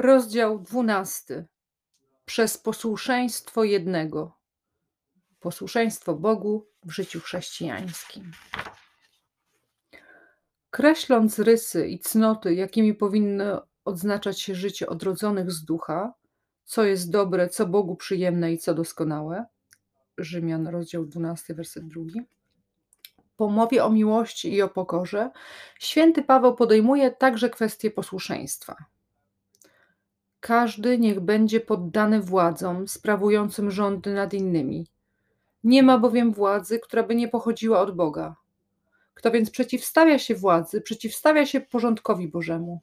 Rozdział 12. Przez posłuszeństwo jednego. Posłuszeństwo Bogu w życiu chrześcijańskim. Kreśląc rysy i cnoty, jakimi powinno odznaczać się życie odrodzonych z ducha, co jest dobre, co Bogu przyjemne i co doskonałe. Rzymian, rozdział 12, werset 2. Po mowie o miłości i o pokorze, święty Paweł podejmuje także kwestię posłuszeństwa. Każdy niech będzie poddany władzom sprawującym rządy nad innymi. Nie ma bowiem władzy, która by nie pochodziła od Boga. Kto więc przeciwstawia się władzy, przeciwstawia się porządkowi Bożemu.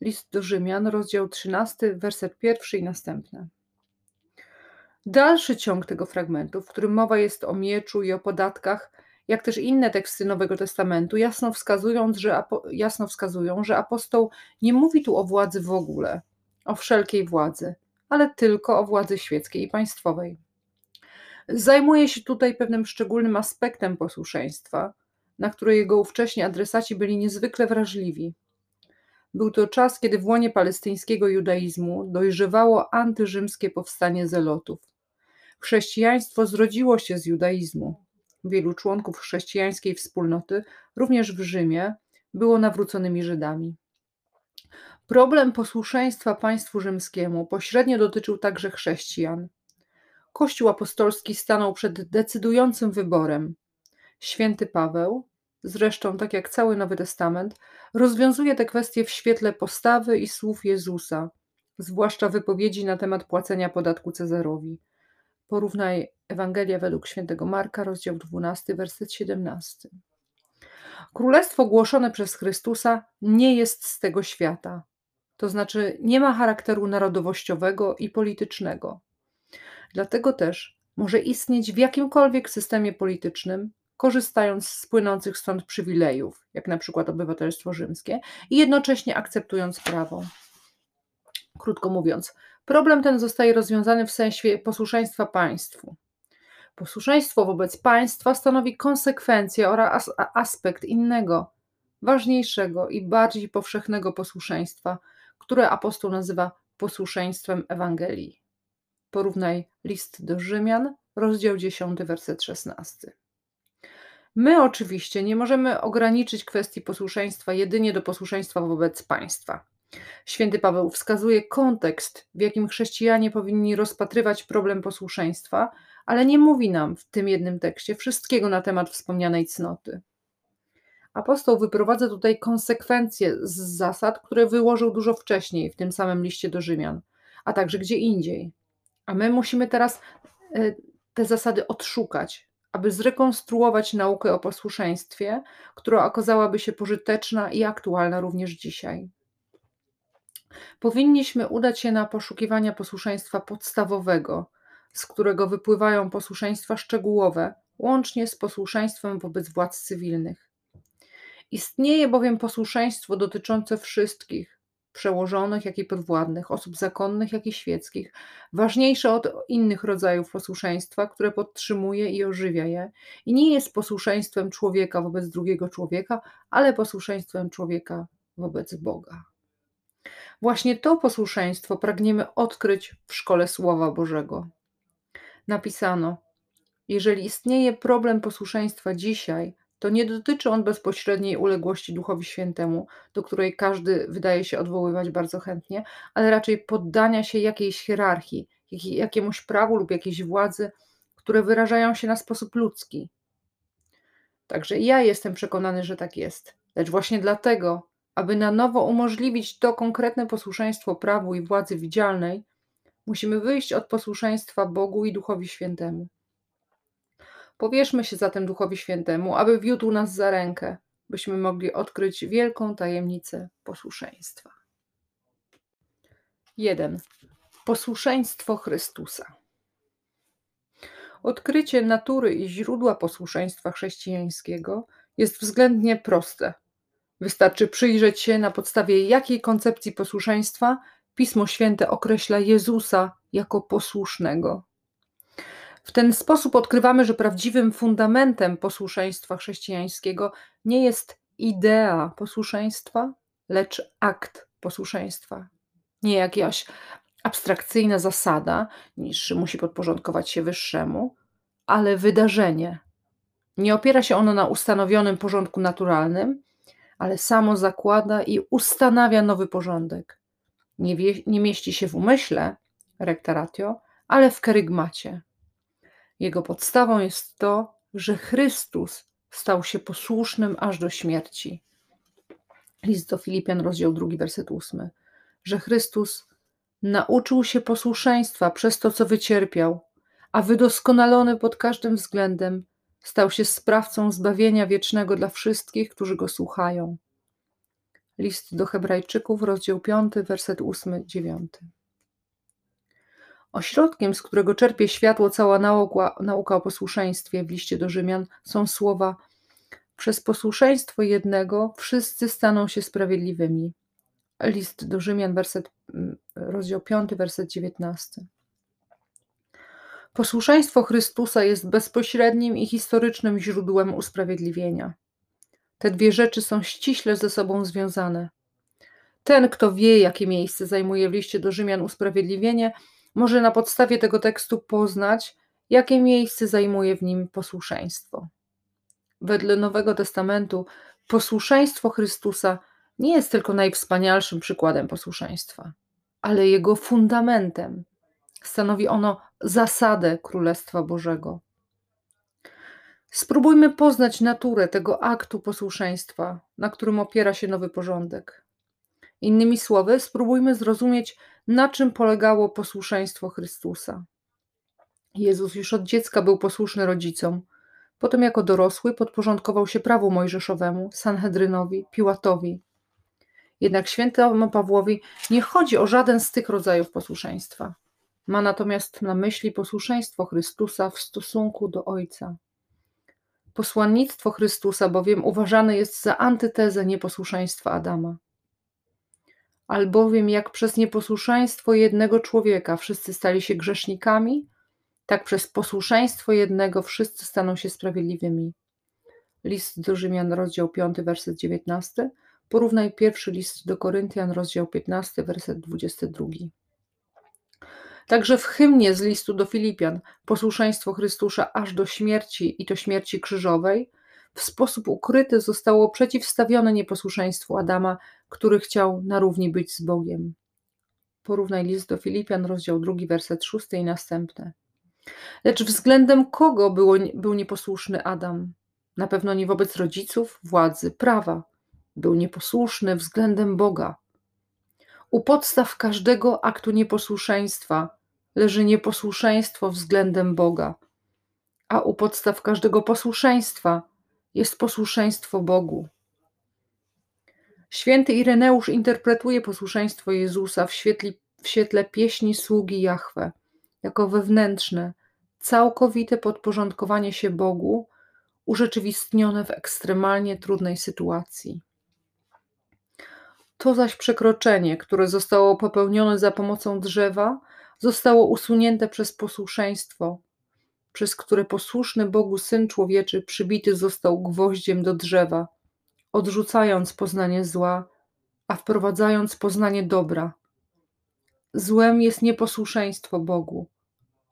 List do Rzymian, rozdział 13, werset pierwszy i następne. Dalszy ciąg tego fragmentu, w którym mowa jest o mieczu i o podatkach, jak też inne teksty Nowego Testamentu, jasno, wskazując, że, jasno wskazują, że apostoł nie mówi tu o władzy w ogóle, o wszelkiej władzy, ale tylko o władzy świeckiej i państwowej. Zajmuje się tutaj pewnym szczególnym aspektem posłuszeństwa, na które jego ówcześni adresaci byli niezwykle wrażliwi. Był to czas, kiedy w łonie palestyńskiego judaizmu dojrzewało antyrzymskie powstanie zelotów. Chrześcijaństwo zrodziło się z judaizmu, wielu członków chrześcijańskiej wspólnoty, również w Rzymie, było nawróconymi Żydami. Problem posłuszeństwa państwu rzymskiemu pośrednio dotyczył także chrześcijan. Kościół apostolski stanął przed decydującym wyborem. Święty Paweł, zresztą tak jak cały Nowy Testament, rozwiązuje te kwestie w świetle postawy i słów Jezusa, zwłaszcza wypowiedzi na temat płacenia podatku Cezarowi. Porównaj Ewangelia według świętego Marka, rozdział 12, werset 17. Królestwo głoszone przez Chrystusa nie jest z tego świata, to znaczy nie ma charakteru narodowościowego i politycznego. Dlatego też może istnieć w jakimkolwiek systemie politycznym, korzystając z płynących stąd przywilejów, jak na przykład obywatelstwo rzymskie, i jednocześnie akceptując prawo. Krótko mówiąc, problem ten zostaje rozwiązany w sensie posłuszeństwa państwu. Posłuszeństwo wobec państwa stanowi konsekwencję oraz aspekt innego, ważniejszego i bardziej powszechnego posłuszeństwa, które apostoł nazywa posłuszeństwem Ewangelii. Porównaj list do Rzymian, rozdział 10, werset 16. My oczywiście nie możemy ograniczyć kwestii posłuszeństwa jedynie do posłuszeństwa wobec państwa. Święty Paweł wskazuje kontekst, w jakim chrześcijanie powinni rozpatrywać problem posłuszeństwa, ale nie mówi nam w tym jednym tekście wszystkiego na temat wspomnianej cnoty. Apostoł wyprowadza tutaj konsekwencje z zasad, które wyłożył dużo wcześniej w tym samym liście do Rzymian, a także gdzie indziej. A my musimy teraz e, te zasady odszukać, aby zrekonstruować naukę o posłuszeństwie, która okazałaby się pożyteczna i aktualna również dzisiaj. Powinniśmy udać się na poszukiwania posłuszeństwa podstawowego, z którego wypływają posłuszeństwa szczegółowe, łącznie z posłuszeństwem wobec władz cywilnych. Istnieje bowiem posłuszeństwo dotyczące wszystkich, przełożonych, jak i podwładnych, osób zakonnych, jak i świeckich, ważniejsze od innych rodzajów posłuszeństwa, które podtrzymuje i ożywia je, i nie jest posłuszeństwem człowieka wobec drugiego człowieka, ale posłuszeństwem człowieka wobec Boga. Właśnie to posłuszeństwo pragniemy odkryć w szkole Słowa Bożego. Napisano: Jeżeli istnieje problem posłuszeństwa dzisiaj, to nie dotyczy on bezpośredniej uległości Duchowi Świętemu, do której każdy wydaje się odwoływać bardzo chętnie, ale raczej poddania się jakiejś hierarchii, jakiemuś prawu lub jakiejś władzy, które wyrażają się na sposób ludzki. Także ja jestem przekonany, że tak jest. Lecz właśnie dlatego aby na nowo umożliwić to konkretne posłuszeństwo prawu i władzy widzialnej, musimy wyjść od posłuszeństwa Bogu i Duchowi Świętemu. Powierzmy się zatem Duchowi Świętemu, aby wiódł nas za rękę, byśmy mogli odkryć wielką tajemnicę posłuszeństwa. 1. Posłuszeństwo Chrystusa. Odkrycie natury i źródła posłuszeństwa chrześcijańskiego jest względnie proste Wystarczy przyjrzeć się, na podstawie jakiej koncepcji posłuszeństwa Pismo Święte określa Jezusa jako posłusznego. W ten sposób odkrywamy, że prawdziwym fundamentem posłuszeństwa chrześcijańskiego nie jest idea posłuszeństwa, lecz akt posłuszeństwa, nie jakaś abstrakcyjna zasada, niż musi podporządkować się wyższemu, ale wydarzenie. Nie opiera się ono na ustanowionym porządku naturalnym, ale samo zakłada i ustanawia nowy porządek. Nie, wie, nie mieści się w umyśle, rectaratio, ale w kerygmacie. Jego podstawą jest to, że Chrystus stał się posłusznym aż do śmierci. List do Filipian, rozdział 2, werset 8. Że Chrystus nauczył się posłuszeństwa przez to, co wycierpiał, a wydoskonalony pod każdym względem stał się sprawcą zbawienia wiecznego dla wszystkich, którzy go słuchają. List do Hebrajczyków, rozdział 5, werset 8-9. Ośrodkiem, z którego czerpie światło cała nauka, nauka o posłuszeństwie w liście do Rzymian, są słowa: Przez posłuszeństwo jednego wszyscy staną się sprawiedliwymi. List do Rzymian, werset, mm, rozdział 5, werset 19. Posłuszeństwo Chrystusa jest bezpośrednim i historycznym źródłem usprawiedliwienia. Te dwie rzeczy są ściśle ze sobą związane. Ten, kto wie, jakie miejsce zajmuje w liście do Rzymian usprawiedliwienie, może na podstawie tego tekstu poznać, jakie miejsce zajmuje w nim posłuszeństwo. Wedle Nowego Testamentu posłuszeństwo Chrystusa nie jest tylko najwspanialszym przykładem posłuszeństwa, ale jego fundamentem. Stanowi ono zasadę Królestwa Bożego. Spróbujmy poznać naturę tego aktu posłuszeństwa, na którym opiera się nowy porządek. Innymi słowy, spróbujmy zrozumieć, na czym polegało posłuszeństwo Chrystusa. Jezus już od dziecka był posłuszny rodzicom. Potem, jako dorosły, podporządkował się prawu mojżeszowemu, Sanhedrynowi, Piłatowi. Jednak świętemu Pawłowi nie chodzi o żaden z tych rodzajów posłuszeństwa. Ma natomiast na myśli posłuszeństwo Chrystusa w stosunku do Ojca. Posłannictwo Chrystusa bowiem uważane jest za antytezę nieposłuszeństwa Adama. Albowiem jak przez nieposłuszeństwo jednego człowieka wszyscy stali się grzesznikami, tak przez posłuszeństwo jednego wszyscy staną się sprawiedliwymi. List do Rzymian, rozdział 5, werset 19. Porównaj pierwszy list do Koryntian, rozdział 15, werset 22. Także w hymnie z listu do Filipian posłuszeństwo Chrystusa aż do śmierci i to śmierci krzyżowej w sposób ukryty zostało przeciwstawione nieposłuszeństwu Adama, który chciał na równi być z Bogiem. Porównaj list do Filipian, rozdział 2, werset 6 i następne. Lecz względem kogo było, był nieposłuszny Adam? Na pewno nie wobec rodziców, władzy, prawa. Był nieposłuszny względem Boga. U podstaw każdego aktu nieposłuszeństwa leży nieposłuszeństwo względem Boga, a u podstaw każdego posłuszeństwa jest posłuszeństwo Bogu. Święty Ireneusz interpretuje posłuszeństwo Jezusa w, świetli, w świetle pieśni sługi Jahwe jako wewnętrzne, całkowite podporządkowanie się Bogu, urzeczywistnione w ekstremalnie trudnej sytuacji. To zaś przekroczenie, które zostało popełnione za pomocą drzewa, zostało usunięte przez posłuszeństwo, przez które posłuszny Bogu Syn Człowieczy przybity został gwoździem do drzewa, odrzucając poznanie zła, a wprowadzając poznanie dobra. Złem jest nieposłuszeństwo Bogu,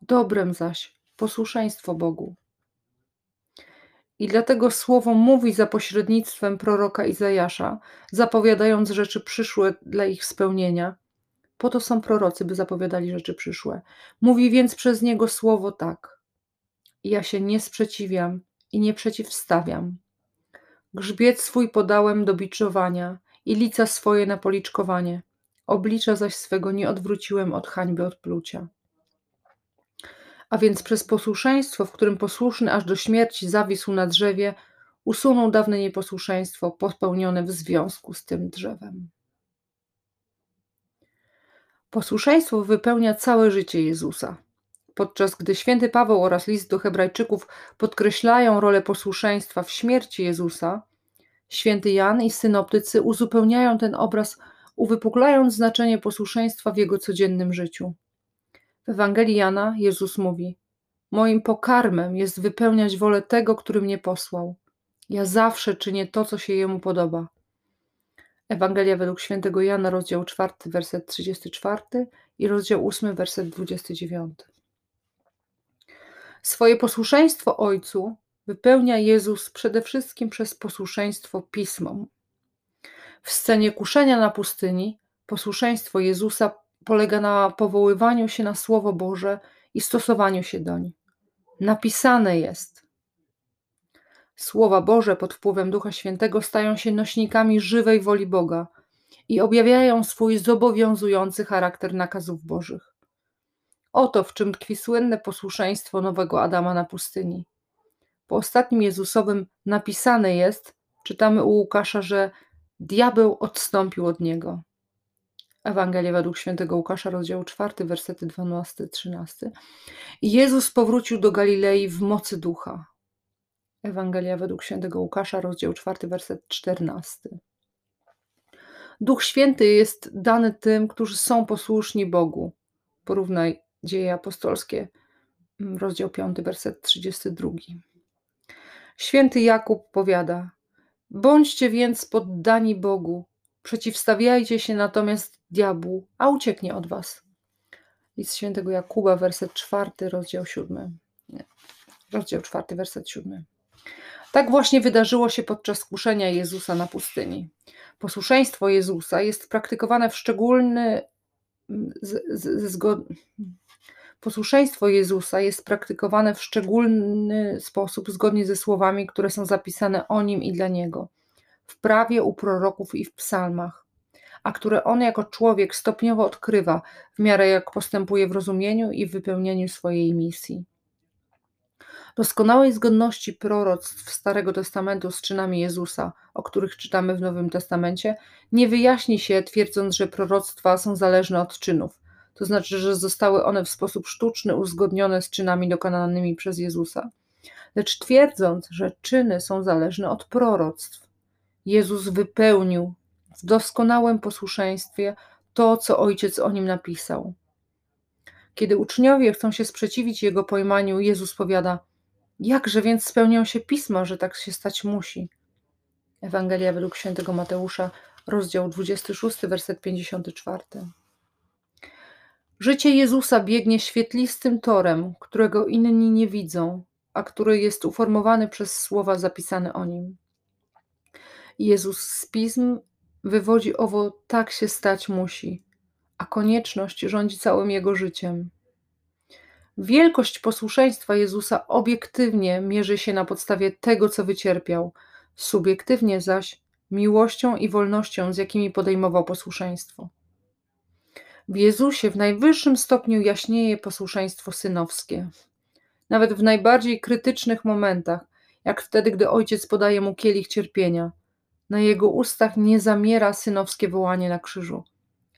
dobrem zaś posłuszeństwo Bogu. I dlatego słowo mówi za pośrednictwem proroka Izajasza, zapowiadając rzeczy przyszłe dla ich spełnienia. Po to są prorocy, by zapowiadali rzeczy przyszłe. Mówi więc przez niego słowo tak. Ja się nie sprzeciwiam i nie przeciwstawiam. Grzbiet swój podałem do biczowania i lica swoje na policzkowanie. Oblicza zaś swego nie odwróciłem od hańby odplucia a więc przez posłuszeństwo, w którym posłuszny aż do śmierci zawisł na drzewie, usunął dawne nieposłuszeństwo popełnione w związku z tym drzewem. Posłuszeństwo wypełnia całe życie Jezusa. Podczas gdy święty Paweł oraz list do Hebrajczyków podkreślają rolę posłuszeństwa w śmierci Jezusa, święty Jan i synoptycy uzupełniają ten obraz, uwypuklając znaczenie posłuszeństwa w jego codziennym życiu. W Ewangelii Jana Jezus mówi: Moim pokarmem jest wypełniać wolę tego, który mnie posłał. Ja zawsze czynię to, co się jemu podoba. Ewangelia według świętego Jana, rozdział 4, werset 34 i rozdział 8, werset 29. Swoje posłuszeństwo Ojcu wypełnia Jezus przede wszystkim przez posłuszeństwo pismom. W scenie kuszenia na pustyni posłuszeństwo Jezusa polega na powoływaniu się na Słowo Boże i stosowaniu się doń. Napisane jest. Słowa Boże pod wpływem Ducha Świętego stają się nośnikami żywej woli Boga i objawiają swój zobowiązujący charakter nakazów Bożych. Oto w czym tkwi słynne posłuszeństwo nowego Adama na pustyni. Po ostatnim Jezusowym napisane jest, czytamy u Łukasza, że diabeł odstąpił od niego. Ewangelia według świętego Łukasza, rozdział 4, wersety 12-13. Jezus powrócił do Galilei w mocy ducha. Ewangelia według świętego Łukasza, rozdział 4, werset 14. Duch Święty jest dany tym, którzy są posłuszni Bogu. Porównaj Dzieje apostolskie, mm, rozdział 5, werset 32. Święty Jakub powiada: Bądźcie więc poddani Bogu, przeciwstawiajcie się natomiast diabłu, a ucieknie od was. List świętego Jakuba, werset 4, rozdział 7. Nie, rozdział 4, werset 7. Tak właśnie wydarzyło się podczas kuszenia Jezusa na pustyni. Posłuszeństwo Jezusa jest praktykowane w szczególny z, z, zgod... Posłuszeństwo Jezusa jest praktykowane w szczególny sposób zgodnie ze słowami, które są zapisane o nim i dla niego w prawie u proroków i w psalmach, a które on jako człowiek stopniowo odkrywa w miarę jak postępuje w rozumieniu i w wypełnieniu swojej misji. Doskonałej zgodności proroctw Starego Testamentu z czynami Jezusa, o których czytamy w Nowym Testamencie, nie wyjaśni się twierdząc, że proroctwa są zależne od czynów, to znaczy, że zostały one w sposób sztuczny uzgodnione z czynami dokonanymi przez Jezusa, lecz twierdząc, że czyny są zależne od proroctw. Jezus wypełnił w doskonałym posłuszeństwie to, co Ojciec o nim napisał. Kiedy uczniowie chcą się sprzeciwić jego pojmaniu, Jezus powiada: Jakże więc spełnią się pisma, że tak się stać musi? Ewangelia według świętego Mateusza, rozdział 26, werset 54. Życie Jezusa biegnie świetlistym torem, którego inni nie widzą, a który jest uformowany przez słowa zapisane o nim. Jezus z pism wywodzi owo tak się stać musi, a konieczność rządzi całym jego życiem. Wielkość posłuszeństwa Jezusa obiektywnie mierzy się na podstawie tego, co wycierpiał, subiektywnie zaś miłością i wolnością, z jakimi podejmował posłuszeństwo. W Jezusie w najwyższym stopniu jaśnieje posłuszeństwo synowskie. Nawet w najbardziej krytycznych momentach, jak wtedy, gdy ojciec podaje mu kielich cierpienia, na jego ustach nie zamiera synowskie wołanie na krzyżu.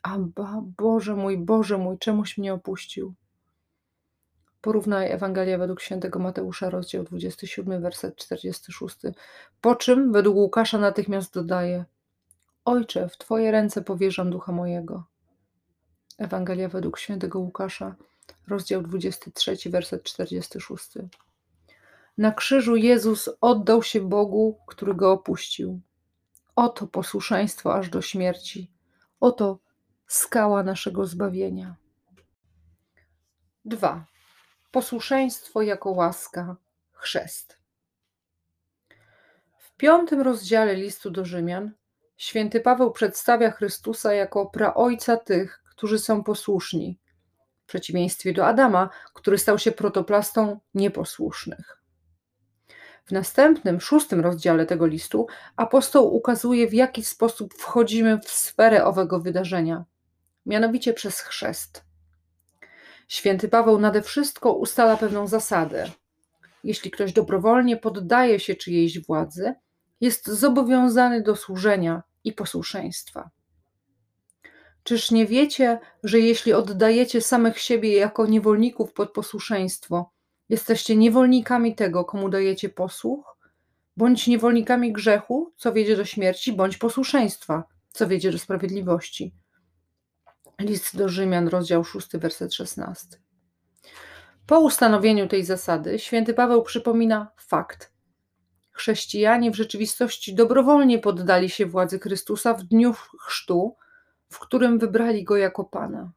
Aba, Boże mój, Boże mój, czemuś mnie opuścił? Porównaj Ewangelia według świętego Mateusza, rozdział 27, werset 46. Po czym według Łukasza natychmiast dodaje: Ojcze, w Twoje ręce powierzam ducha mojego. Ewangelia według świętego Łukasza, rozdział 23, werset 46. Na krzyżu Jezus oddał się Bogu, który go opuścił. Oto posłuszeństwo aż do śmierci. Oto skała naszego zbawienia. 2. Posłuszeństwo jako łaska, chrzest. W piątym rozdziale listu do Rzymian święty Paweł przedstawia Chrystusa jako praojca tych, którzy są posłuszni, w przeciwieństwie do Adama, który stał się protoplastą nieposłusznych. W następnym, szóstym rozdziale tego listu apostoł ukazuje, w jaki sposób wchodzimy w sferę owego wydarzenia, mianowicie przez chrzest. Święty Paweł nade wszystko ustala pewną zasadę. Jeśli ktoś dobrowolnie poddaje się czyjejś władzy, jest zobowiązany do służenia i posłuszeństwa. Czyż nie wiecie, że jeśli oddajecie samych siebie jako niewolników pod posłuszeństwo, jesteście niewolnikami tego, komu dajecie posłuch? Bądź niewolnikami grzechu, co wiedzie do śmierci, bądź posłuszeństwa, co wiedzie do sprawiedliwości. List do Rzymian, rozdział 6, werset 16. Po ustanowieniu tej zasady, święty Paweł przypomina fakt. Chrześcijanie w rzeczywistości dobrowolnie poddali się władzy Chrystusa w dniu chrztu, w którym wybrali go jako Pana.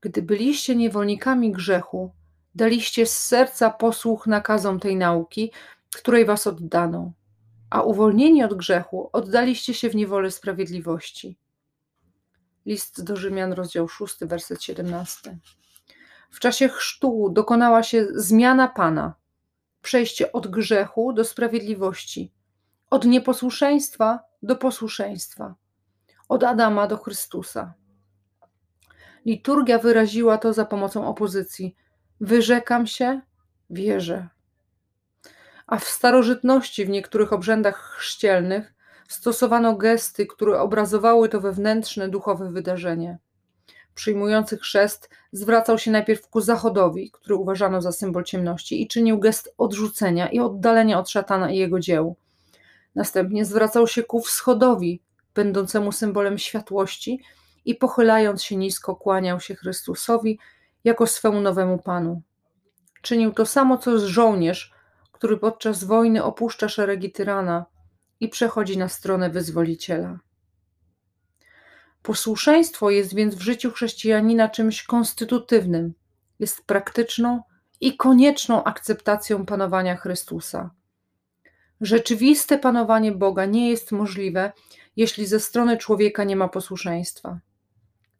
Gdy byliście niewolnikami grzechu, daliście z serca posłuch nakazom tej nauki, której was oddano, a uwolnieni od grzechu, oddaliście się w niewolę sprawiedliwości. List do Rzymian, rozdział 6, werset 17. W czasie chrztu dokonała się zmiana Pana, przejście od grzechu do sprawiedliwości, od nieposłuszeństwa do posłuszeństwa, od Adama do Chrystusa. Liturgia wyraziła to za pomocą opozycji. Wyrzekam się, wierzę. A w starożytności, w niektórych obrzędach chrzcielnych, stosowano gesty, które obrazowały to wewnętrzne duchowe wydarzenie. Przyjmujący chrzest zwracał się najpierw ku zachodowi, który uważano za symbol ciemności, i czynił gest odrzucenia i oddalenia od szatana i jego dzieł. Następnie zwracał się ku wschodowi, będącemu symbolem światłości, i pochylając się nisko, kłaniał się Chrystusowi jako swemu nowemu Panu. Czynił to samo, co żołnierz, który podczas wojny opuszcza szeregi tyrana i przechodzi na stronę wyzwoliciela. Posłuszeństwo jest więc w życiu chrześcijanina czymś konstytutywnym, jest praktyczną i konieczną akceptacją panowania Chrystusa. Rzeczywiste panowanie Boga nie jest możliwe, jeśli ze strony człowieka nie ma posłuszeństwa.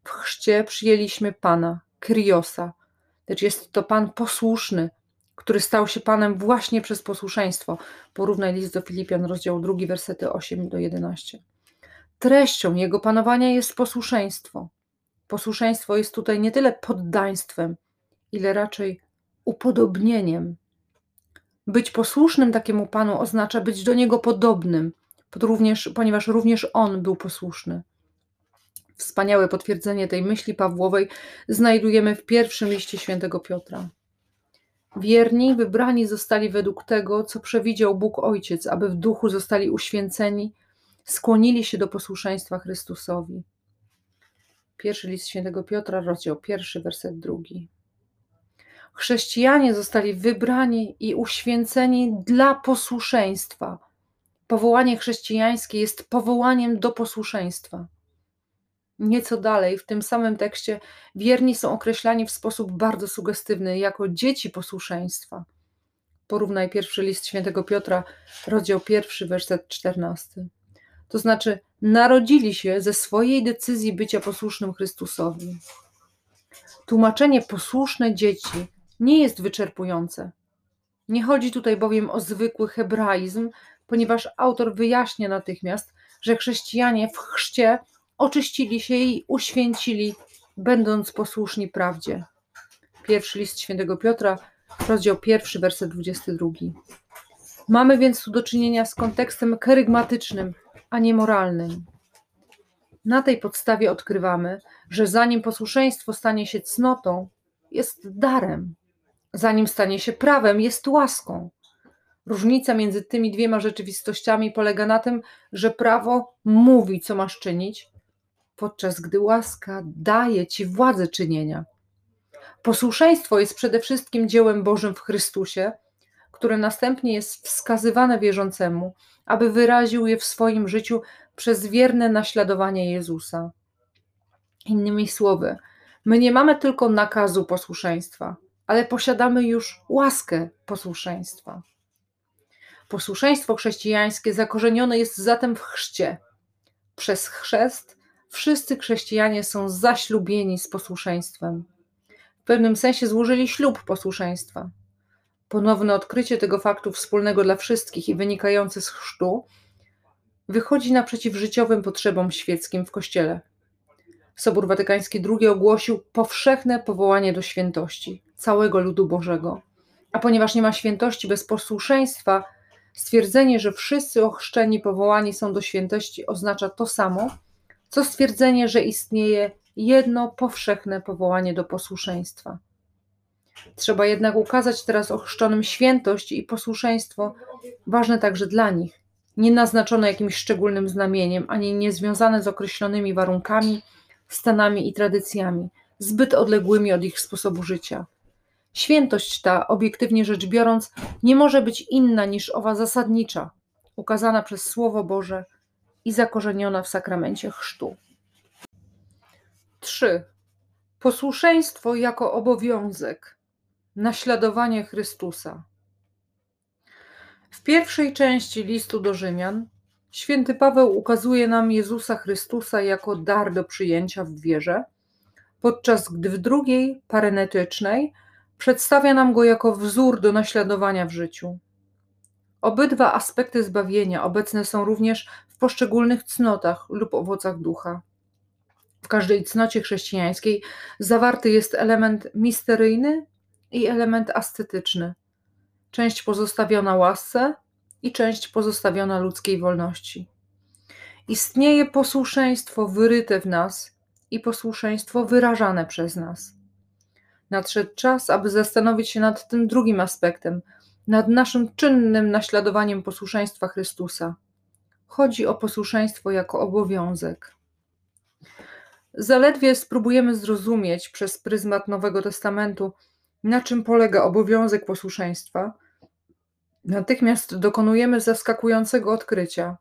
W chrzcie przyjęliśmy Pana, Kriosa, lecz jest to Pan posłuszny, który stał się Panem właśnie przez posłuszeństwo. Porównaj list do Filipian, rozdział 2, wersety 8 do 11. Treścią jego panowania jest posłuszeństwo. Posłuszeństwo jest tutaj nie tyle poddaństwem, ile raczej upodobnieniem. Być posłusznym takiemu Panu oznacza być do Niego podobnym, również, ponieważ również On był posłuszny. Wspaniałe potwierdzenie tej myśli Pawłowej znajdujemy w pierwszym liście świętego Piotra. Wierni wybrani zostali według tego, co przewidział Bóg Ojciec, aby w duchu zostali uświęceni, skłonili się do posłuszeństwa Chrystusowi. Pierwszy list świętego Piotra, rozdział pierwszy, werset drugi. Chrześcijanie zostali wybrani i uświęceni dla posłuszeństwa. Powołanie chrześcijańskie jest powołaniem do posłuszeństwa. Nieco dalej, w tym samym tekście, wierni są określani w sposób bardzo sugestywny jako dzieci posłuszeństwa. Porównaj pierwszy list świętego Piotra, rozdział pierwszy, werset czternasty. To znaczy, narodzili się ze swojej decyzji bycia posłusznym Chrystusowi. Tłumaczenie posłuszne dzieci nie jest wyczerpujące. Nie chodzi tutaj bowiem o zwykły hebraizm, ponieważ autor wyjaśnia natychmiast, że chrześcijanie w chrzcie oczyścili się i uświęcili, będąc posłuszni prawdzie. Pierwszy list świętego Piotra, rozdział pierwszy, werset 22. Mamy więc tu do czynienia z kontekstem kerygmatycznym, a nie moralnym. Na tej podstawie odkrywamy, że zanim posłuszeństwo stanie się cnotą, jest darem, zanim stanie się prawem, jest łaską. Różnica między tymi dwiema rzeczywistościami polega na tym, że prawo mówi, co masz czynić, podczas gdy łaska daje ci władzę czynienia. Posłuszeństwo jest przede wszystkim dziełem Bożym w Chrystusie, które następnie jest wskazywane wierzącemu, aby wyraził je w swoim życiu przez wierne naśladowanie Jezusa. Innymi słowy, my nie mamy tylko nakazu posłuszeństwa, ale posiadamy już łaskę posłuszeństwa. Posłuszeństwo chrześcijańskie zakorzenione jest zatem w chrzcie. Przez chrzest wszyscy chrześcijanie są zaślubieni z posłuszeństwem. W pewnym sensie złożyli ślub posłuszeństwa. Ponowne odkrycie tego faktu wspólnego dla wszystkich i wynikające z chrztu wychodzi naprzeciw życiowym potrzebom świeckim w Kościele. Sobór Watykański II ogłosił powszechne powołanie do świętości całego ludu Bożego. A ponieważ nie ma świętości bez posłuszeństwa, stwierdzenie, że wszyscy ochrzczeni powołani są do świętości oznacza to samo, co stwierdzenie, że istnieje jedno powszechne powołanie do posłuszeństwa. Trzeba jednak ukazać teraz ochrzczonym świętość i posłuszeństwo, ważne także dla nich, nie naznaczone jakimś szczególnym znamieniem, ani niezwiązane z określonymi warunkami, stanami i tradycjami, zbyt odległymi od ich sposobu życia. Świętość ta, obiektywnie rzecz biorąc, nie może być inna niż owa zasadnicza, ukazana przez Słowo Boże i zakorzeniona w sakramencie chrztu. 3. Posłuszeństwo jako obowiązek, naśladowanie Chrystusa. W pierwszej części listu do Rzymian święty Paweł ukazuje nam Jezusa Chrystusa jako dar do przyjęcia w wierze, podczas gdy w drugiej, parenetycznej, przedstawia nam go jako wzór do naśladowania w życiu. Obydwa aspekty zbawienia obecne są również w poszczególnych cnotach lub owocach ducha. W każdej cnocie chrześcijańskiej zawarty jest element misteryjny i element ascetyczny, część pozostawiona łasce i część pozostawiona ludzkiej wolności. Istnieje posłuszeństwo wyryte w nas i posłuszeństwo wyrażane przez nas. Nadszedł czas, aby zastanowić się nad tym drugim aspektem, nad naszym czynnym naśladowaniem posłuszeństwa Chrystusa. Chodzi o posłuszeństwo jako obowiązek. Zaledwie spróbujemy zrozumieć przez pryzmat Nowego Testamentu, na czym polega obowiązek posłuszeństwa, natychmiast dokonujemy zaskakującego odkrycia,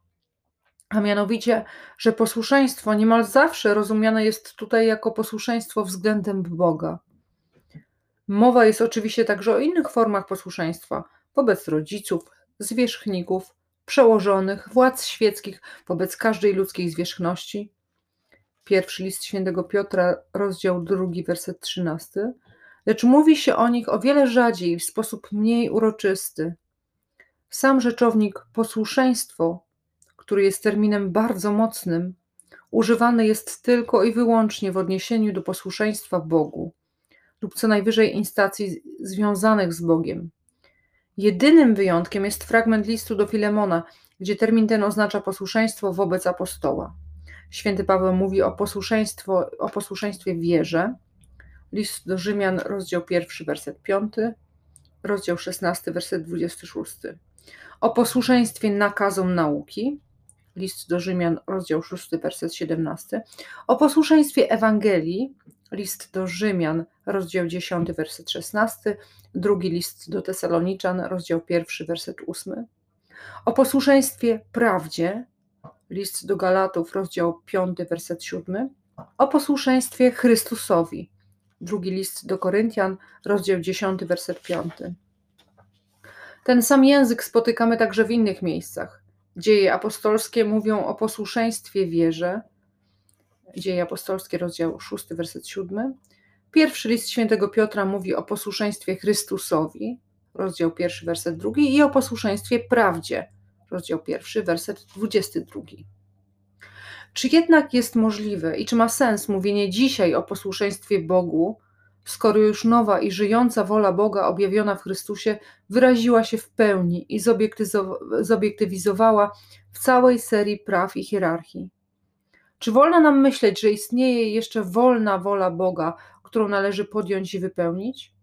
a mianowicie, że posłuszeństwo niemal zawsze rozumiane jest tutaj jako posłuszeństwo względem Boga. Mowa jest oczywiście także o innych formach posłuszeństwa wobec rodziców, zwierzchników, przełożonych, władz świeckich, wobec każdej ludzkiej zwierzchności. Pierwszy list świętego Piotra, rozdział drugi, werset trzynasty. Lecz mówi się o nich o wiele rzadziej, w sposób mniej uroczysty. Sam rzeczownik posłuszeństwo, który jest terminem bardzo mocnym, używany jest tylko i wyłącznie w odniesieniu do posłuszeństwa Bogu lub co najwyżej instancji związanych z Bogiem. Jedynym wyjątkiem jest fragment listu do Filemona, gdzie termin ten oznacza posłuszeństwo wobec apostoła. Święty Paweł mówi o, posłuszeństwo, o posłuszeństwie wierze. List do Rzymian, rozdział 1, werset 5, rozdział 16, werset 26. O posłuszeństwie nakazom nauki. List do Rzymian, rozdział 6, werset 17. O posłuszeństwie Ewangelii. List do Rzymian, rozdział 10, werset 16, drugi list do Tesaloniczan, rozdział 1, werset 8. O posłuszeństwie prawdzie, list do Galatów, rozdział 5, werset 7. O posłuszeństwie Chrystusowi, drugi list do Koryntian, rozdział 10, werset 5. Ten sam język spotykamy także w innych miejscach. Dzieje apostolskie mówią o posłuszeństwie wierze. Dzieje apostolskie, rozdział 6, werset 7. Pierwszy list świętego Piotra mówi o posłuszeństwie Chrystusowi, rozdział pierwszy, werset drugi, i o posłuszeństwie prawdzie, rozdział pierwszy, werset 22. Czy jednak jest możliwe i czy ma sens mówienie dzisiaj o posłuszeństwie Bogu, skoro już nowa i żyjąca wola Boga objawiona w Chrystusie wyraziła się w pełni i zobiektywizowała w całej serii praw i hierarchii? Czy wolno nam myśleć, że istnieje jeszcze wolna wola Boga, którą należy podjąć i wypełnić?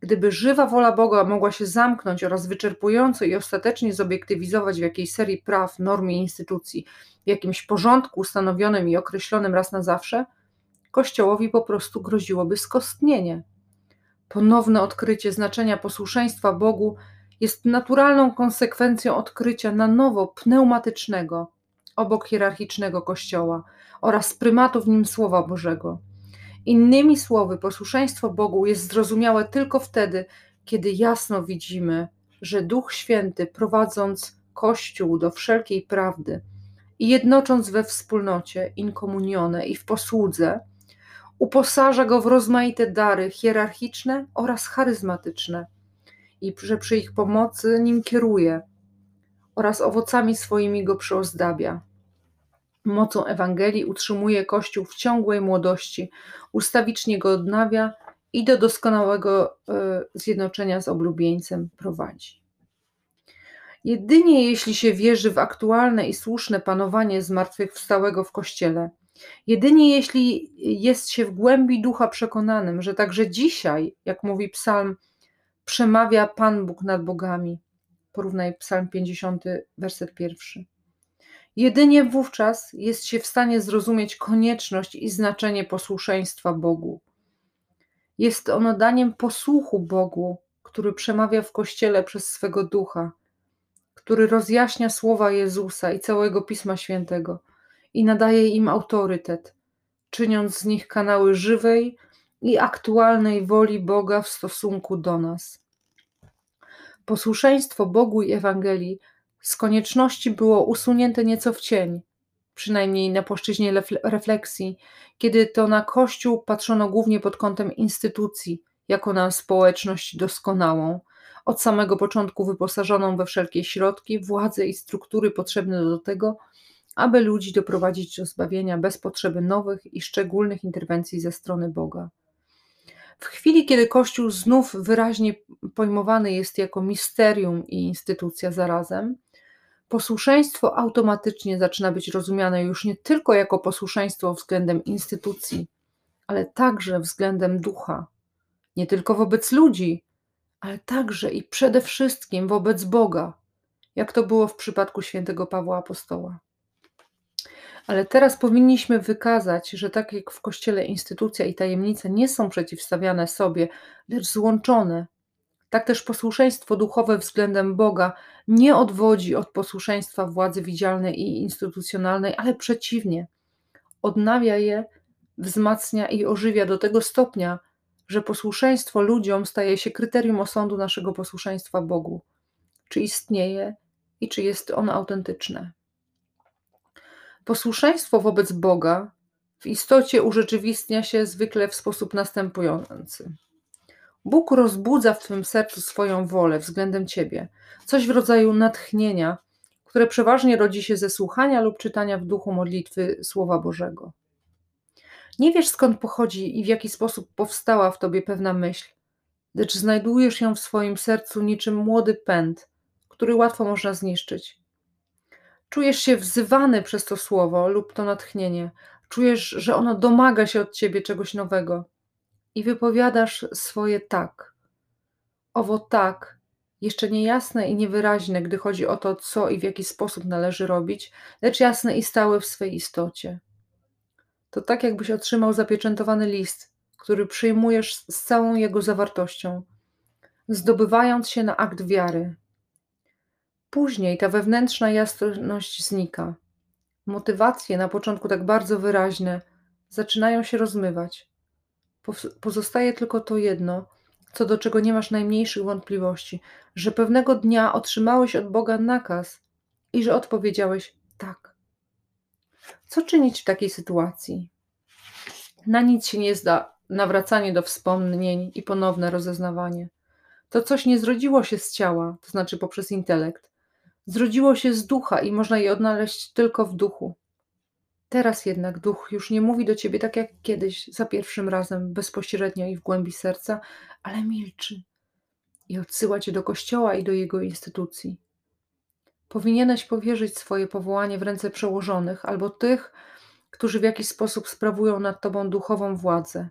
Gdyby żywa wola Boga mogła się zamknąć oraz wyczerpująco i ostatecznie zobiektywizować w jakiejś serii praw, norm i instytucji, w jakimś porządku ustanowionym i określonym raz na zawsze, Kościołowi po prostu groziłoby skostnienie. Ponowne odkrycie znaczenia posłuszeństwa Bogu jest naturalną konsekwencją odkrycia na nowo pneumatycznego, obok hierarchicznego Kościoła oraz prymatu w nim Słowa Bożego. Innymi słowy, posłuszeństwo Bogu jest zrozumiałe tylko wtedy, kiedy jasno widzimy, że Duch Święty, prowadząc Kościół do wszelkiej prawdy i jednocząc we wspólnocie, inkomunione i w posłudze, uposaża go w rozmaite dary hierarchiczne oraz charyzmatyczne i że przy ich pomocy nim kieruje oraz owocami swoimi go przyozdabia. Mocą Ewangelii utrzymuje Kościół w ciągłej młodości, ustawicznie go odnawia i do doskonałego e, zjednoczenia z oblubieńcem prowadzi. Jedynie jeśli się wierzy w aktualne i słuszne panowanie zmartwychwstałego w Kościele, jedynie jeśli jest się w głębi ducha przekonanym, że także dzisiaj, jak mówi Psalm, przemawia Pan Bóg nad bogami. Porównaj Psalm 50, werset pierwszy Jedynie wówczas jest się w stanie zrozumieć konieczność i znaczenie posłuszeństwa Bogu. Jest ono daniem posłuchu Bogu, który przemawia w Kościele przez swego ducha, który rozjaśnia słowa Jezusa i całego Pisma Świętego i nadaje im autorytet, czyniąc z nich kanały żywej i aktualnej woli Boga w stosunku do nas. Posłuszeństwo Bogu i Ewangelii z konieczności było usunięte nieco w cień, przynajmniej na płaszczyźnie refleksji, kiedy to na Kościół patrzono głównie pod kątem instytucji, jako na społeczność doskonałą, od samego początku wyposażoną we wszelkie środki, władze i struktury potrzebne do tego, aby ludzi doprowadzić do zbawienia bez potrzeby nowych i szczególnych interwencji ze strony Boga. W chwili, kiedy Kościół znów wyraźnie pojmowany jest jako misterium i instytucja zarazem, posłuszeństwo automatycznie zaczyna być rozumiane już nie tylko jako posłuszeństwo względem instytucji, ale także względem ducha, nie tylko wobec ludzi, ale także i przede wszystkim wobec Boga, jak to było w przypadku świętego Pawła Apostoła. Ale teraz powinniśmy wykazać, że tak jak w Kościele instytucja i tajemnice nie są przeciwstawiane sobie, lecz złączone, tak też posłuszeństwo duchowe względem Boga nie odwodzi od posłuszeństwa władzy widzialnej i instytucjonalnej, ale przeciwnie, odnawia je, wzmacnia i ożywia do tego stopnia, że posłuszeństwo ludziom staje się kryterium osądu naszego posłuszeństwa Bogu. Czy istnieje i czy jest ono autentyczne. Posłuszeństwo wobec Boga w istocie urzeczywistnia się zwykle w sposób następujący. Bóg rozbudza w Twym sercu swoją wolę względem Ciebie, coś w rodzaju natchnienia, które przeważnie rodzi się ze słuchania lub czytania w duchu modlitwy Słowa Bożego. Nie wiesz skąd pochodzi i w jaki sposób powstała w Tobie pewna myśl, lecz znajdujesz ją w swoim sercu niczym młody pęd, który łatwo można zniszczyć. Czujesz się wzywany przez to słowo lub to natchnienie. Czujesz, że ono domaga się od ciebie czegoś nowego i wypowiadasz swoje tak. Owo tak, jeszcze niejasne i niewyraźne, gdy chodzi o to, co i w jaki sposób należy robić, lecz jasne i stałe w swej istocie. To tak, jakbyś otrzymał zapieczętowany list, który przyjmujesz z całą jego zawartością, zdobywając się na akt wiary, Później ta wewnętrzna jasność znika. Motywacje, na początku tak bardzo wyraźne, zaczynają się rozmywać. Pozostaje tylko to jedno, co do czego nie masz najmniejszych wątpliwości, że pewnego dnia otrzymałeś od Boga nakaz i że odpowiedziałeś tak. Co czynić w takiej sytuacji? Na nic się nie zda nawracanie do wspomnień i ponowne rozeznawanie. To coś nie zrodziło się z ciała, to znaczy poprzez intelekt, Zrodziło się z ducha i można je odnaleźć tylko w duchu. Teraz jednak duch już nie mówi do ciebie tak jak kiedyś, za pierwszym razem, bezpośrednio i w głębi serca, ale milczy i odsyła cię do kościoła i do jego instytucji. Powinieneś powierzyć swoje powołanie w ręce przełożonych albo tych, którzy w jakiś sposób sprawują nad tobą duchową władzę,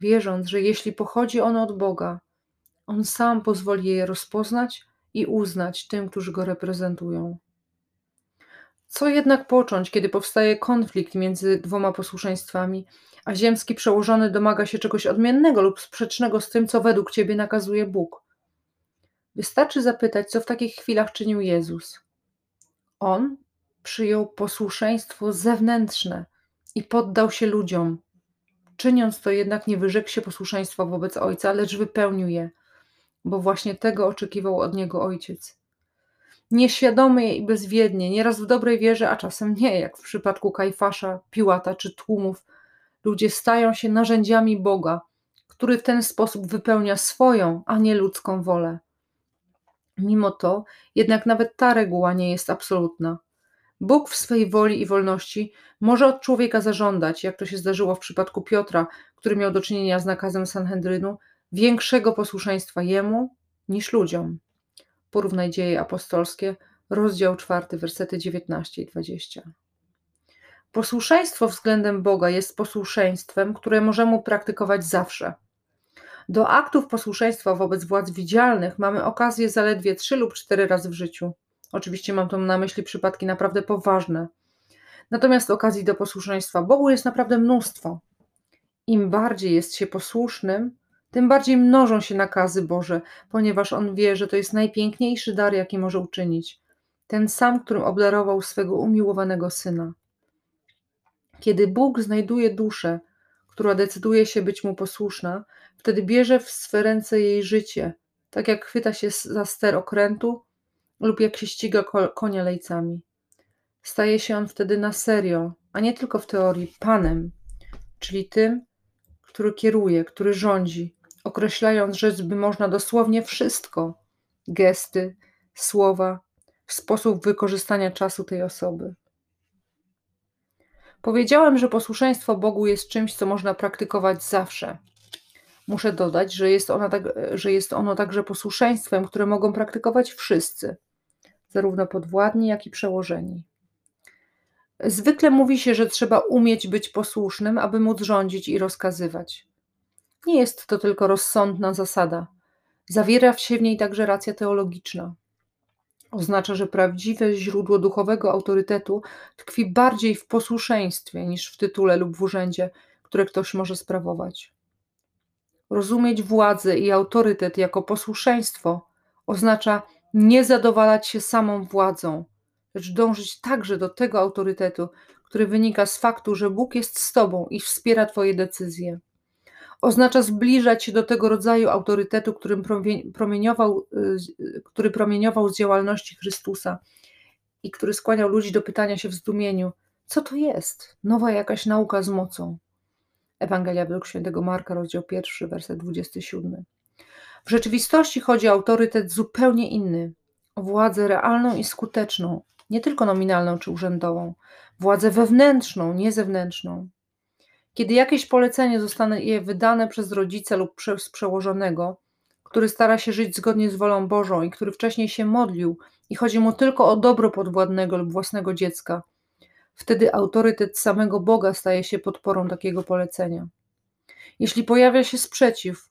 wierząc, że jeśli pochodzi ono od Boga, on sam pozwoli je rozpoznać i uznać tym, którzy go reprezentują. Co jednak począć, kiedy powstaje konflikt między dwoma posłuszeństwami, a ziemski przełożony domaga się czegoś odmiennego lub sprzecznego z tym, co według ciebie nakazuje Bóg? Wystarczy zapytać, co w takich chwilach czynił Jezus. On przyjął posłuszeństwo zewnętrzne i poddał się ludziom. Czyniąc to jednak nie wyrzekł się posłuszeństwa wobec Ojca, lecz wypełnił je – bo właśnie tego oczekiwał od niego ojciec. Nieświadomie i bezwiednie, nieraz w dobrej wierze, a czasem nie, jak w przypadku Kajfasza, Piłata czy tłumów, ludzie stają się narzędziami Boga, który w ten sposób wypełnia swoją, a nie ludzką wolę. Mimo to, jednak nawet ta reguła nie jest absolutna. Bóg w swej woli i wolności może od człowieka zażądać, jak to się zdarzyło w przypadku Piotra, który miał do czynienia z nakazem Sanhedrynu, większego posłuszeństwa Jemu niż ludziom. Porównaj dzieje apostolskie, rozdział 4, wersety 19 i 20. Posłuszeństwo względem Boga jest posłuszeństwem, które możemy praktykować zawsze. Do aktów posłuszeństwa wobec władz widzialnych mamy okazję zaledwie trzy lub cztery razy w życiu. Oczywiście mam tu na myśli przypadki naprawdę poważne. Natomiast okazji do posłuszeństwa Bogu jest naprawdę mnóstwo. Im bardziej jest się posłusznym, tym bardziej mnożą się nakazy Boże, ponieważ on wie, że to jest najpiękniejszy dar, jaki może uczynić. Ten sam, którym obdarował swego umiłowanego syna. Kiedy Bóg znajduje duszę, która decyduje się być mu posłuszna, wtedy bierze w swe ręce jej życie, tak jak chwyta się za ster okrętu lub jak się ściga konia lejcami. Staje się on wtedy na serio, a nie tylko w teorii, panem, czyli tym, który kieruje, który rządzi, określając rzecz by można dosłownie wszystko gesty, słowa, sposób wykorzystania czasu tej osoby. Powiedziałem, że posłuszeństwo Bogu jest czymś, co można praktykować zawsze. Muszę dodać, że jest, ona tak, że jest ono także posłuszeństwem, które mogą praktykować wszyscy, zarówno podwładni, jak i przełożeni. Zwykle mówi się, że trzeba umieć być posłusznym, aby móc rządzić i rozkazywać. Nie jest to tylko rozsądna zasada. Zawiera się w niej także racja teologiczna. Oznacza, że prawdziwe źródło duchowego autorytetu tkwi bardziej w posłuszeństwie niż w tytule lub w urzędzie, które ktoś może sprawować. Rozumieć władzę i autorytet jako posłuszeństwo oznacza nie zadowalać się samą władzą, lecz dążyć także do tego autorytetu, który wynika z faktu, że Bóg jest z Tobą i wspiera Twoje decyzje. Oznacza zbliżać się do tego rodzaju autorytetu, którym promieniował, który promieniował z działalności Chrystusa i który skłaniał ludzi do pytania się w zdumieniu, co to jest? Nowa jakaś nauka z mocą. Ewangelia według świętego Marka, rozdział 1, werset 27. W rzeczywistości chodzi o autorytet zupełnie inny, o władzę realną i skuteczną, nie tylko nominalną czy urzędową, władzę wewnętrzną, nie zewnętrzną. Kiedy jakieś polecenie zostanie wydane przez rodzica lub przez przełożonego, który stara się żyć zgodnie z wolą Bożą i który wcześniej się modlił i chodzi mu tylko o dobro podwładnego lub własnego dziecka, wtedy autorytet samego Boga staje się podporą takiego polecenia. Jeśli pojawia się sprzeciw,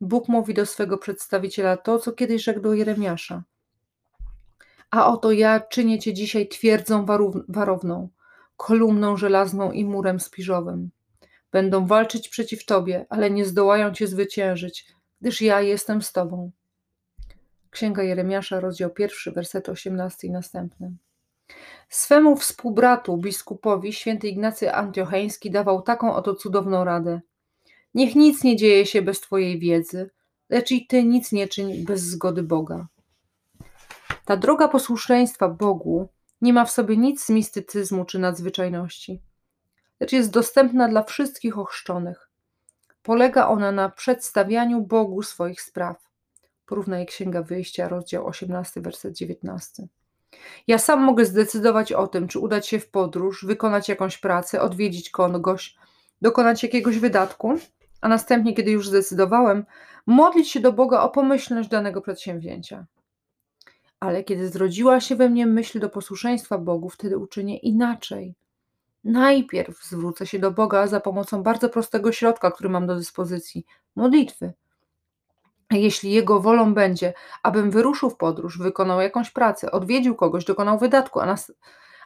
Bóg mówi do swego przedstawiciela to, co kiedyś rzekł do Jeremiasza. A oto ja czynię cię dzisiaj twierdzą warowną, kolumną żelazną i murem spiżowym. Będą walczyć przeciw tobie, ale nie zdołają cię zwyciężyć, gdyż ja jestem z tobą. Księga Jeremiasza, rozdział pierwszy, werset 18 i następny. Swemu współbratu, biskupowi, święty Ignacy Antiocheński dawał taką oto cudowną radę. Niech nic nie dzieje się bez twojej wiedzy, lecz i ty nic nie czyń bez zgody Boga. Ta droga posłuszeństwa Bogu nie ma w sobie nic z mistycyzmu czy nadzwyczajności, lecz jest dostępna dla wszystkich ochrzczonych. Polega ona na przedstawianiu Bogu swoich spraw. Porównaj Księga Wyjścia, rozdział 18, werset 19. Ja sam mogę zdecydować o tym, czy udać się w podróż, wykonać jakąś pracę, odwiedzić kogoś, dokonać jakiegoś wydatku, a następnie, kiedy już zdecydowałem, modlić się do Boga o pomyślność danego przedsięwzięcia. Ale kiedy zrodziła się we mnie myśl do posłuszeństwa Bogu, wtedy uczynię inaczej. Najpierw zwrócę się do Boga za pomocą bardzo prostego środka, który mam do dyspozycji modlitwy. Jeśli Jego wolą będzie, abym wyruszył w podróż, wykonał jakąś pracę, odwiedził kogoś, dokonał wydatku, a, nas,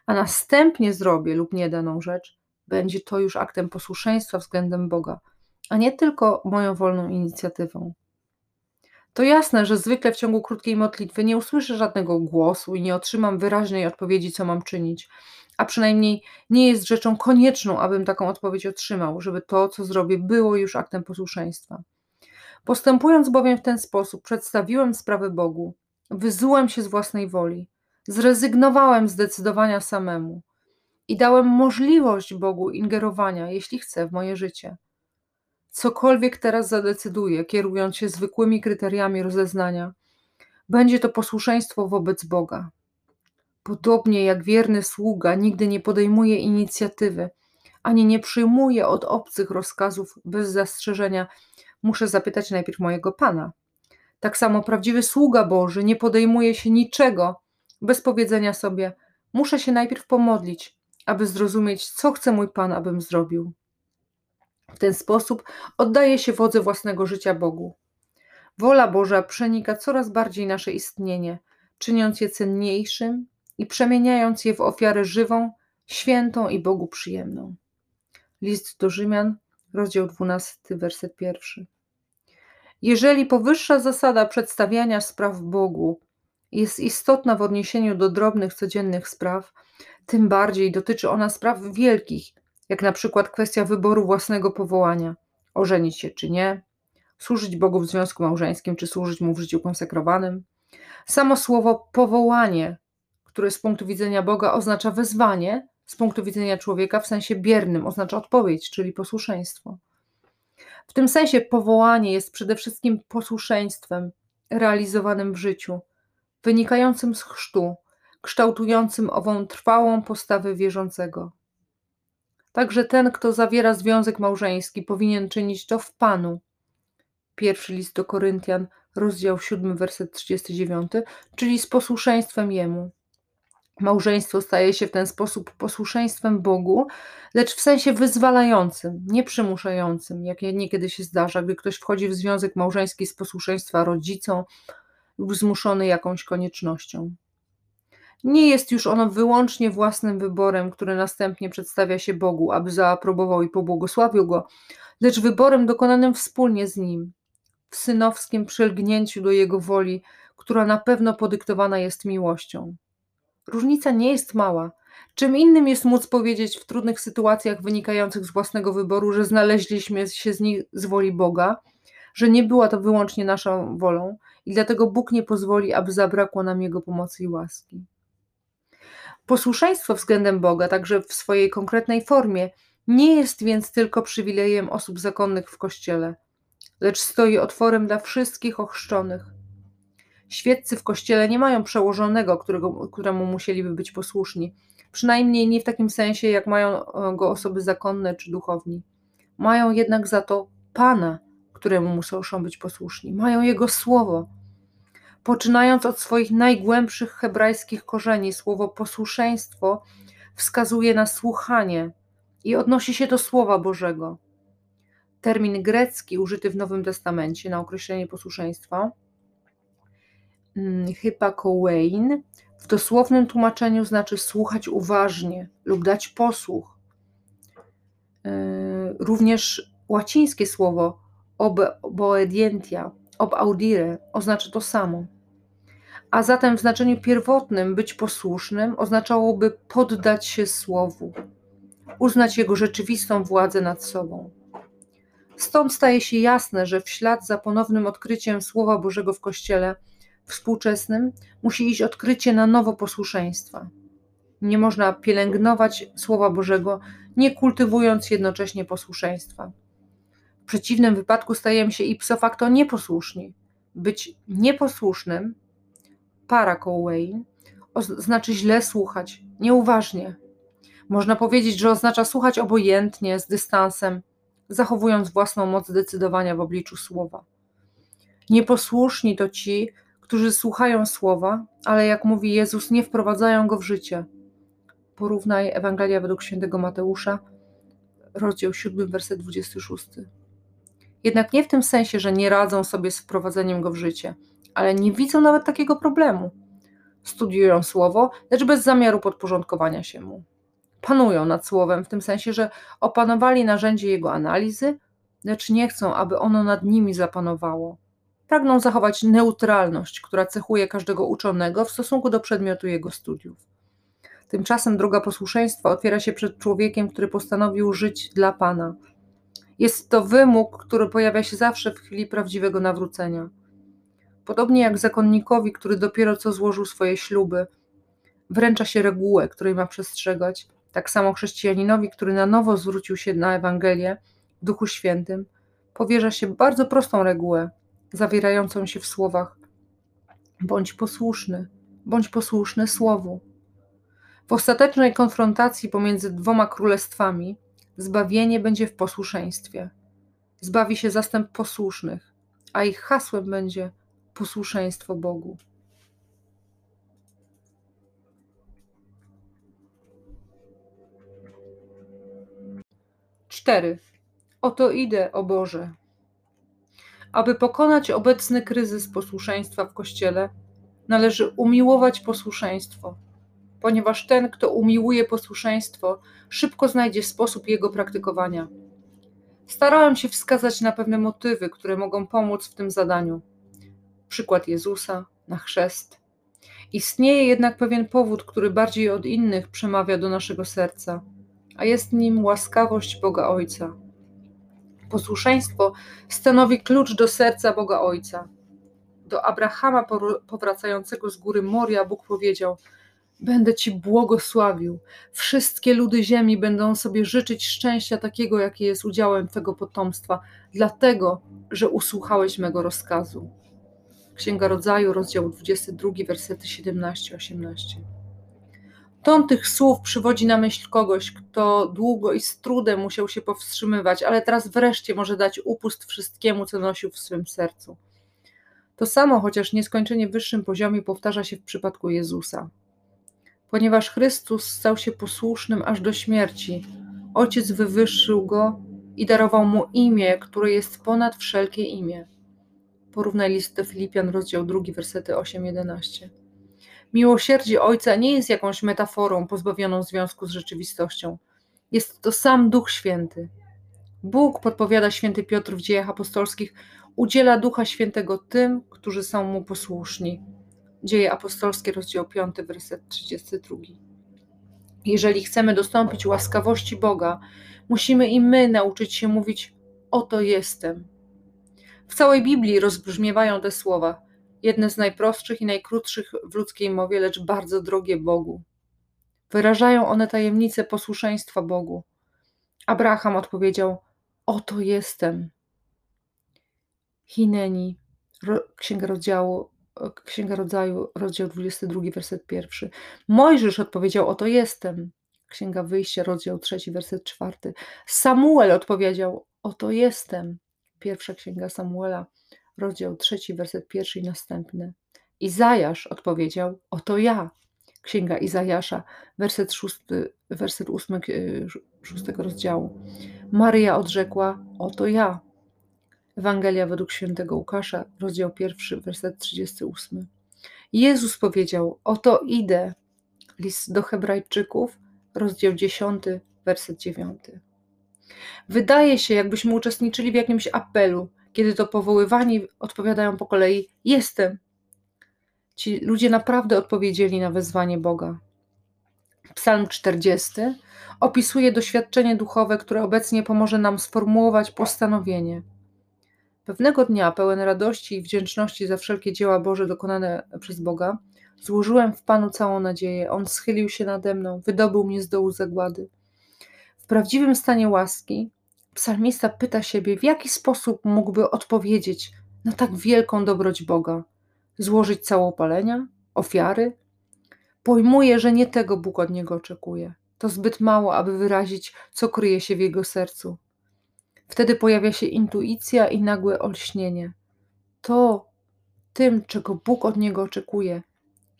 a następnie zrobię lub nie daną rzecz, będzie to już aktem posłuszeństwa względem Boga, a nie tylko moją wolną inicjatywą. To jasne, że zwykle w ciągu krótkiej modlitwy nie usłyszę żadnego głosu i nie otrzymam wyraźnej odpowiedzi, co mam czynić, a przynajmniej nie jest rzeczą konieczną, abym taką odpowiedź otrzymał, żeby to, co zrobię, było już aktem posłuszeństwa. Postępując bowiem w ten sposób, przedstawiłem sprawę Bogu, wyzułem się z własnej woli, zrezygnowałem z decydowania samemu i dałem możliwość Bogu ingerowania, jeśli chce, w moje życie. Cokolwiek teraz zadecyduję, kierując się zwykłymi kryteriami rozeznania, będzie to posłuszeństwo wobec Boga. Podobnie jak wierny sługa nigdy nie podejmuje inicjatywy, ani nie przyjmuje od obcych rozkazów bez zastrzeżenia, muszę zapytać najpierw mojego Pana. Tak samo prawdziwy sługa Boży nie podejmuje się niczego bez powiedzenia sobie: Muszę się najpierw pomodlić, aby zrozumieć, co chce mój Pan, abym zrobił. W ten sposób oddaje się wodze własnego życia Bogu. Wola Boża przenika coraz bardziej nasze istnienie, czyniąc je cenniejszym i przemieniając je w ofiarę żywą, świętą i Bogu przyjemną. List do Rzymian, rozdział 12, werset pierwszy. Jeżeli powyższa zasada przedstawiania spraw Bogu jest istotna w odniesieniu do drobnych, codziennych spraw, tym bardziej dotyczy ona spraw wielkich, jak na przykład kwestia wyboru własnego powołania, ożenić się czy nie, służyć Bogu w związku małżeńskim, czy służyć mu w życiu konsekrowanym. Samo słowo powołanie, które z punktu widzenia Boga oznacza wezwanie, z punktu widzenia człowieka w sensie biernym oznacza odpowiedź, czyli posłuszeństwo. W tym sensie powołanie jest przede wszystkim posłuszeństwem realizowanym w życiu, wynikającym z chrztu, kształtującym ową trwałą postawę wierzącego. Także ten, kto zawiera związek małżeński, powinien czynić to w Panu. Pierwszy list do Koryntian, rozdział 7, werset 39, czyli z posłuszeństwem Jemu. Małżeństwo staje się w ten sposób posłuszeństwem Bogu, lecz w sensie wyzwalającym, nie przymuszającym, jak niekiedy się zdarza, gdy ktoś wchodzi w związek małżeński z posłuszeństwa rodzicom lub zmuszony jakąś koniecznością. Nie jest już ono wyłącznie własnym wyborem, który następnie przedstawia się Bogu, aby zaaprobował i pobłogosławił go, lecz wyborem dokonanym wspólnie z nim, w synowskim przylgnięciu do jego woli, która na pewno podyktowana jest miłością. Różnica nie jest mała. Czym innym jest móc powiedzieć w trudnych sytuacjach wynikających z własnego wyboru, że znaleźliśmy się z nich z woli Boga, że nie była to wyłącznie naszą wolą i dlatego Bóg nie pozwoli, aby zabrakło nam Jego pomocy i łaski. Posłuszeństwo względem Boga, także w swojej konkretnej formie, nie jest więc tylko przywilejem osób zakonnych w Kościele, lecz stoi otworem dla wszystkich ochrzczonych. Świeccy w Kościele nie mają przełożonego, którego, któremu musieliby być posłuszni, przynajmniej nie w takim sensie, jak mają e, go osoby zakonne czy duchowni. Mają jednak za to Pana, któremu muszą być posłuszni, mają Jego słowo, Poczynając od swoich najgłębszych hebrajskich korzeni, słowo posłuszeństwo wskazuje na słuchanie i odnosi się do Słowa Bożego. Termin grecki użyty w Nowym Testamencie na określenie posłuszeństwa, hypakowein, w dosłownym tłumaczeniu znaczy słuchać uważnie lub dać posłuch. E, również łacińskie słowo obedientia, ob audire oznacza to samo a zatem w znaczeniu pierwotnym być posłusznym oznaczałoby poddać się słowu, uznać jego rzeczywistą władzę nad sobą. Stąd staje się jasne, że w ślad za ponownym odkryciem Słowa Bożego w Kościele współczesnym musi iść odkrycie na nowo posłuszeństwa. Nie można pielęgnować Słowa Bożego, nie kultywując jednocześnie posłuszeństwa. W przeciwnym wypadku stajemy się ipso facto nieposłuszni. Być nieposłusznym para Cowain znaczy źle słuchać, nieuważnie. Można powiedzieć, że oznacza słuchać obojętnie, z dystansem, zachowując własną moc decydowania w obliczu słowa. Nieposłuszni to ci, którzy słuchają słowa, ale jak mówi Jezus, nie wprowadzają go w życie. Porównaj Ewangelia według świętego Mateusza, rozdział 7, werset 26. Jednak nie w tym sensie, że nie radzą sobie z wprowadzeniem go w życie – ale nie widzą nawet takiego problemu. Studiują słowo, lecz bez zamiaru podporządkowania się mu. Panują nad słowem w tym sensie, że opanowali narzędzie jego analizy, lecz nie chcą, aby ono nad nimi zapanowało. Pragną zachować neutralność, która cechuje każdego uczonego w stosunku do przedmiotu jego studiów. Tymczasem droga posłuszeństwa otwiera się przed człowiekiem, który postanowił żyć dla Pana. Jest to wymóg, który pojawia się zawsze w chwili prawdziwego nawrócenia. Podobnie jak zakonnikowi, który dopiero co złożył swoje śluby, wręcza się regułę, której ma przestrzegać, tak samo chrześcijaninowi, który na nowo zwrócił się na Ewangelię w Duchu Świętym, powierza się bardzo prostą regułę, zawierającą się w słowach: bądź posłuszny, bądź posłuszny Słowu. W ostatecznej konfrontacji pomiędzy dwoma królestwami zbawienie będzie w posłuszeństwie. Zbawi się zastęp posłusznych, a ich hasłem będzie posłuszeństwo Bogu. Cztery. Oto idę, o Boże. Aby pokonać obecny kryzys posłuszeństwa w Kościele, należy umiłować posłuszeństwo, ponieważ ten, kto umiłuje posłuszeństwo, szybko znajdzie sposób jego praktykowania. Starałem się wskazać na pewne motywy, które mogą pomóc w tym zadaniu. Przykład Jezusa na chrzest. Istnieje jednak pewien powód, który bardziej od innych przemawia do naszego serca, a jest nim łaskawość Boga Ojca. Posłuszeństwo stanowi klucz do serca Boga Ojca. Do Abrahama powracającego z góry Moria Bóg powiedział: Będę ci błogosławił. Wszystkie ludy ziemi będą sobie życzyć szczęścia takiego, jakie jest udziałem twego potomstwa, dlatego, że usłuchałeś mego rozkazu. Księga Rodzaju, rozdział 22, wersety 17-18. Ton tych słów przywodzi na myśl kogoś, kto długo i z trudem musiał się powstrzymywać, ale teraz wreszcie może dać upust wszystkiemu, co nosił w swym sercu. To samo, chociaż nieskończenie wyższym poziomie, powtarza się w przypadku Jezusa. Ponieważ Chrystus stał się posłusznym aż do śmierci, Ojciec wywyższył go i darował mu imię, które jest ponad wszelkie imię. Porównaj list do Filipian, rozdział 2, wersety 8-11. Miłosierdzie Ojca nie jest jakąś metaforą pozbawioną związku z rzeczywistością. Jest to sam Duch Święty. Bóg, podpowiada święty Piotr w dziejach apostolskich, udziela Ducha Świętego tym, którzy są Mu posłuszni. Dzieje apostolskie, rozdział 5, werset 32. Jeżeli chcemy dostąpić łaskawości Boga, musimy i my nauczyć się mówić: Oto jestem. W całej Biblii rozbrzmiewają te słowa, jedne z najprostszych i najkrótszych w ludzkiej mowie, lecz bardzo drogie Bogu. Wyrażają one tajemnicę posłuszeństwa Bogu. Abraham odpowiedział: Oto jestem. Hineni, Księga Rozdziału, Księga Rodzaju, rozdział 22, werset pierwszy. Mojżesz odpowiedział: Oto jestem. Księga Wyjścia, rozdział 3, werset 4. Samuel odpowiedział: Oto jestem. Pierwsza Księga Samuela, rozdział 3, werset pierwszy i następny. Izajasz odpowiedział: Oto ja. Księga Izajasza, werset 6, werset 8, 6 rozdziału. Maryja odrzekła: Oto ja. Ewangelia według świętego Łukasza, rozdział 1, werset 38. Jezus powiedział: Oto idę. List do Hebrajczyków, rozdział 10, werset 9. Wydaje się, jakbyśmy uczestniczyli w jakimś apelu, kiedy to powoływani odpowiadają po kolei: Jestem. Ci ludzie naprawdę odpowiedzieli na wezwanie Boga. Psalm 40 opisuje doświadczenie duchowe, które obecnie pomoże nam sformułować postanowienie. Pewnego dnia, pełen radości i wdzięczności za wszelkie dzieła Boże dokonane przez Boga, złożyłem w Panu całą nadzieję. On schylił się nade mną, wydobył mnie z dołu zagłady. W prawdziwym stanie łaski psalmista pyta siebie, w jaki sposób mógłby odpowiedzieć na tak wielką dobroć Boga. Złożyć całopalenia, ofiary? Pojmuje, że nie tego Bóg od niego oczekuje. To zbyt mało, aby wyrazić, co kryje się w jego sercu. Wtedy pojawia się intuicja i nagłe olśnienie. To, tym, czego Bóg od niego oczekuje,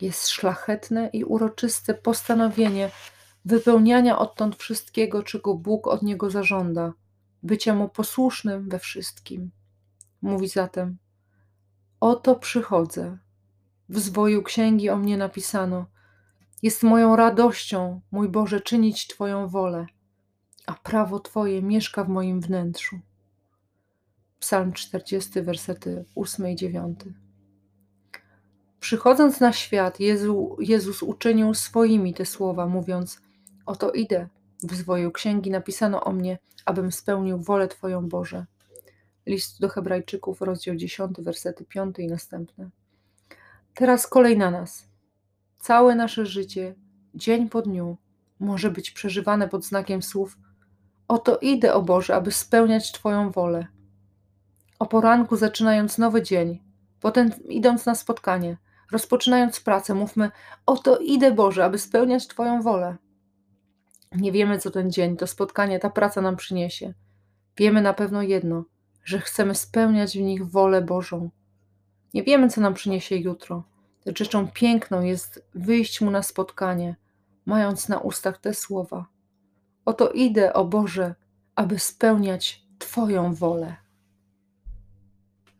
jest szlachetne i uroczyste postanowienie wypełniania odtąd wszystkiego, czego Bóg od niego zażąda, bycia mu posłusznym we wszystkim. Mówi zatem: Oto przychodzę. W zwoju księgi o mnie napisano: Jest moją radością, mój Boże, czynić Twoją wolę a prawo Twoje mieszka w moim wnętrzu. Psalm 40, wersety 8 i 9. Przychodząc na świat, Jezu, Jezus uczynił swoimi te słowa, mówiąc: Oto idę. W zwoju księgi napisano o mnie, abym spełnił wolę Twoją Boże. List do Hebrajczyków, rozdział 10, wersety 5 i następne. Teraz kolej na nas. Całe nasze życie, dzień po dniu, może być przeżywane pod znakiem słów: Oto idę, o Boże, aby spełniać Twoją wolę. O poranku, zaczynając nowy dzień, potem idąc na spotkanie, rozpoczynając pracę, mówmy: Oto idę, Boże, aby spełniać Twoją wolę. Nie wiemy, co ten dzień, to spotkanie, ta praca nam przyniesie. Wiemy na pewno jedno, że chcemy spełniać w nich wolę Bożą. Nie wiemy, co nam przyniesie jutro, lecz rzeczą piękną jest wyjść mu na spotkanie, mając na ustach te słowa. Oto idę, o Boże, aby spełniać Twoją wolę.